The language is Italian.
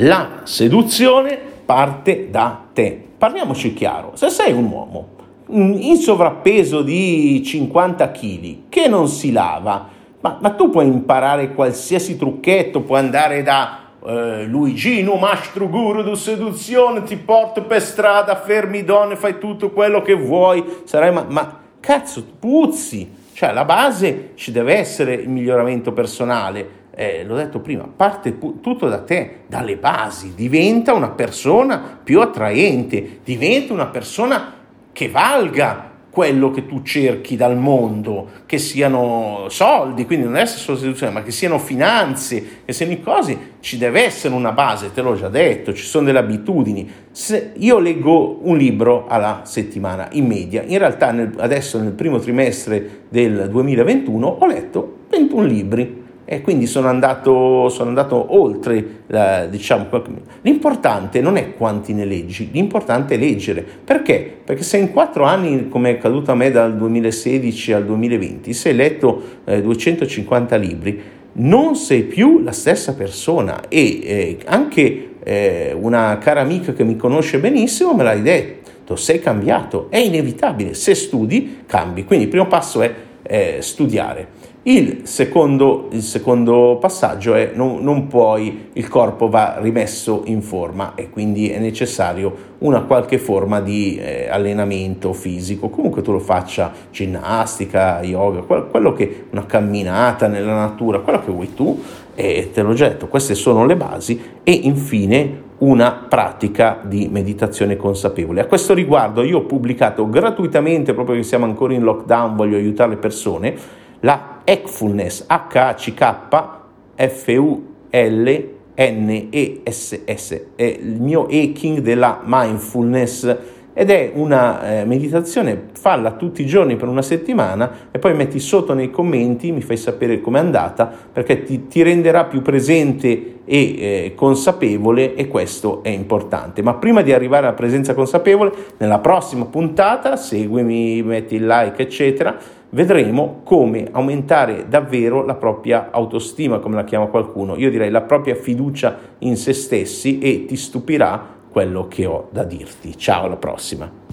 La seduzione parte da te. Parliamoci chiaro, se sei un uomo in sovrappeso di 50 kg che non si lava, ma, ma, tu puoi imparare qualsiasi trucchetto, puoi andare da eh, Luigino, mastro guru di seduzione, ti porto per strada, fermi donne, fai tutto quello che vuoi, sarai ma, ma cazzo, puzzi, cioè la base ci deve essere il miglioramento personale, eh, l'ho detto prima, parte pu- tutto da te, dalle basi, diventa una persona più attraente, diventa una persona che valga quello che tu cerchi dal mondo, che siano soldi, quindi non essere solo seduzione, ma che siano finanze, che siano cose, ci deve essere una base, te l'ho già detto, ci sono delle abitudini. Se io leggo un libro alla settimana in media, in realtà nel, adesso nel primo trimestre del 2021 ho letto 21 libri e quindi sono andato, sono andato oltre, la, diciamo, l'importante non è quanti ne leggi, l'importante è leggere. Perché? Perché se in quattro anni, come è accaduto a me dal 2016 al 2020, se hai letto eh, 250 libri, non sei più la stessa persona e eh, anche eh, una cara amica che mi conosce benissimo me l'ha detto, sei cambiato, è inevitabile, se studi cambi, quindi il primo passo è eh, studiare. Il secondo, il secondo, passaggio è non, non puoi, il corpo va rimesso in forma e quindi è necessario una qualche forma di eh, allenamento fisico, comunque tu lo faccia ginnastica, yoga, quello che una camminata nella natura, quello che vuoi tu, e te l'ho detto, queste sono le basi e infine una pratica di meditazione consapevole. A questo riguardo io ho pubblicato gratuitamente, proprio che siamo ancora in lockdown, voglio aiutare le persone, la Ecfulness, H-A-C-K, F-U-L-N-E-S-S, è il mio aching della mindfulness ed è una eh, meditazione, falla tutti i giorni per una settimana e poi metti sotto nei commenti, mi fai sapere com'è andata perché ti, ti renderà più presente e eh, consapevole e questo è importante. Ma prima di arrivare alla presenza consapevole, nella prossima puntata, seguimi, metti il like, eccetera, vedremo come aumentare davvero la propria autostima, come la chiama qualcuno, io direi la propria fiducia in se stessi e ti stupirà quello che ho da dirti. Ciao, alla prossima.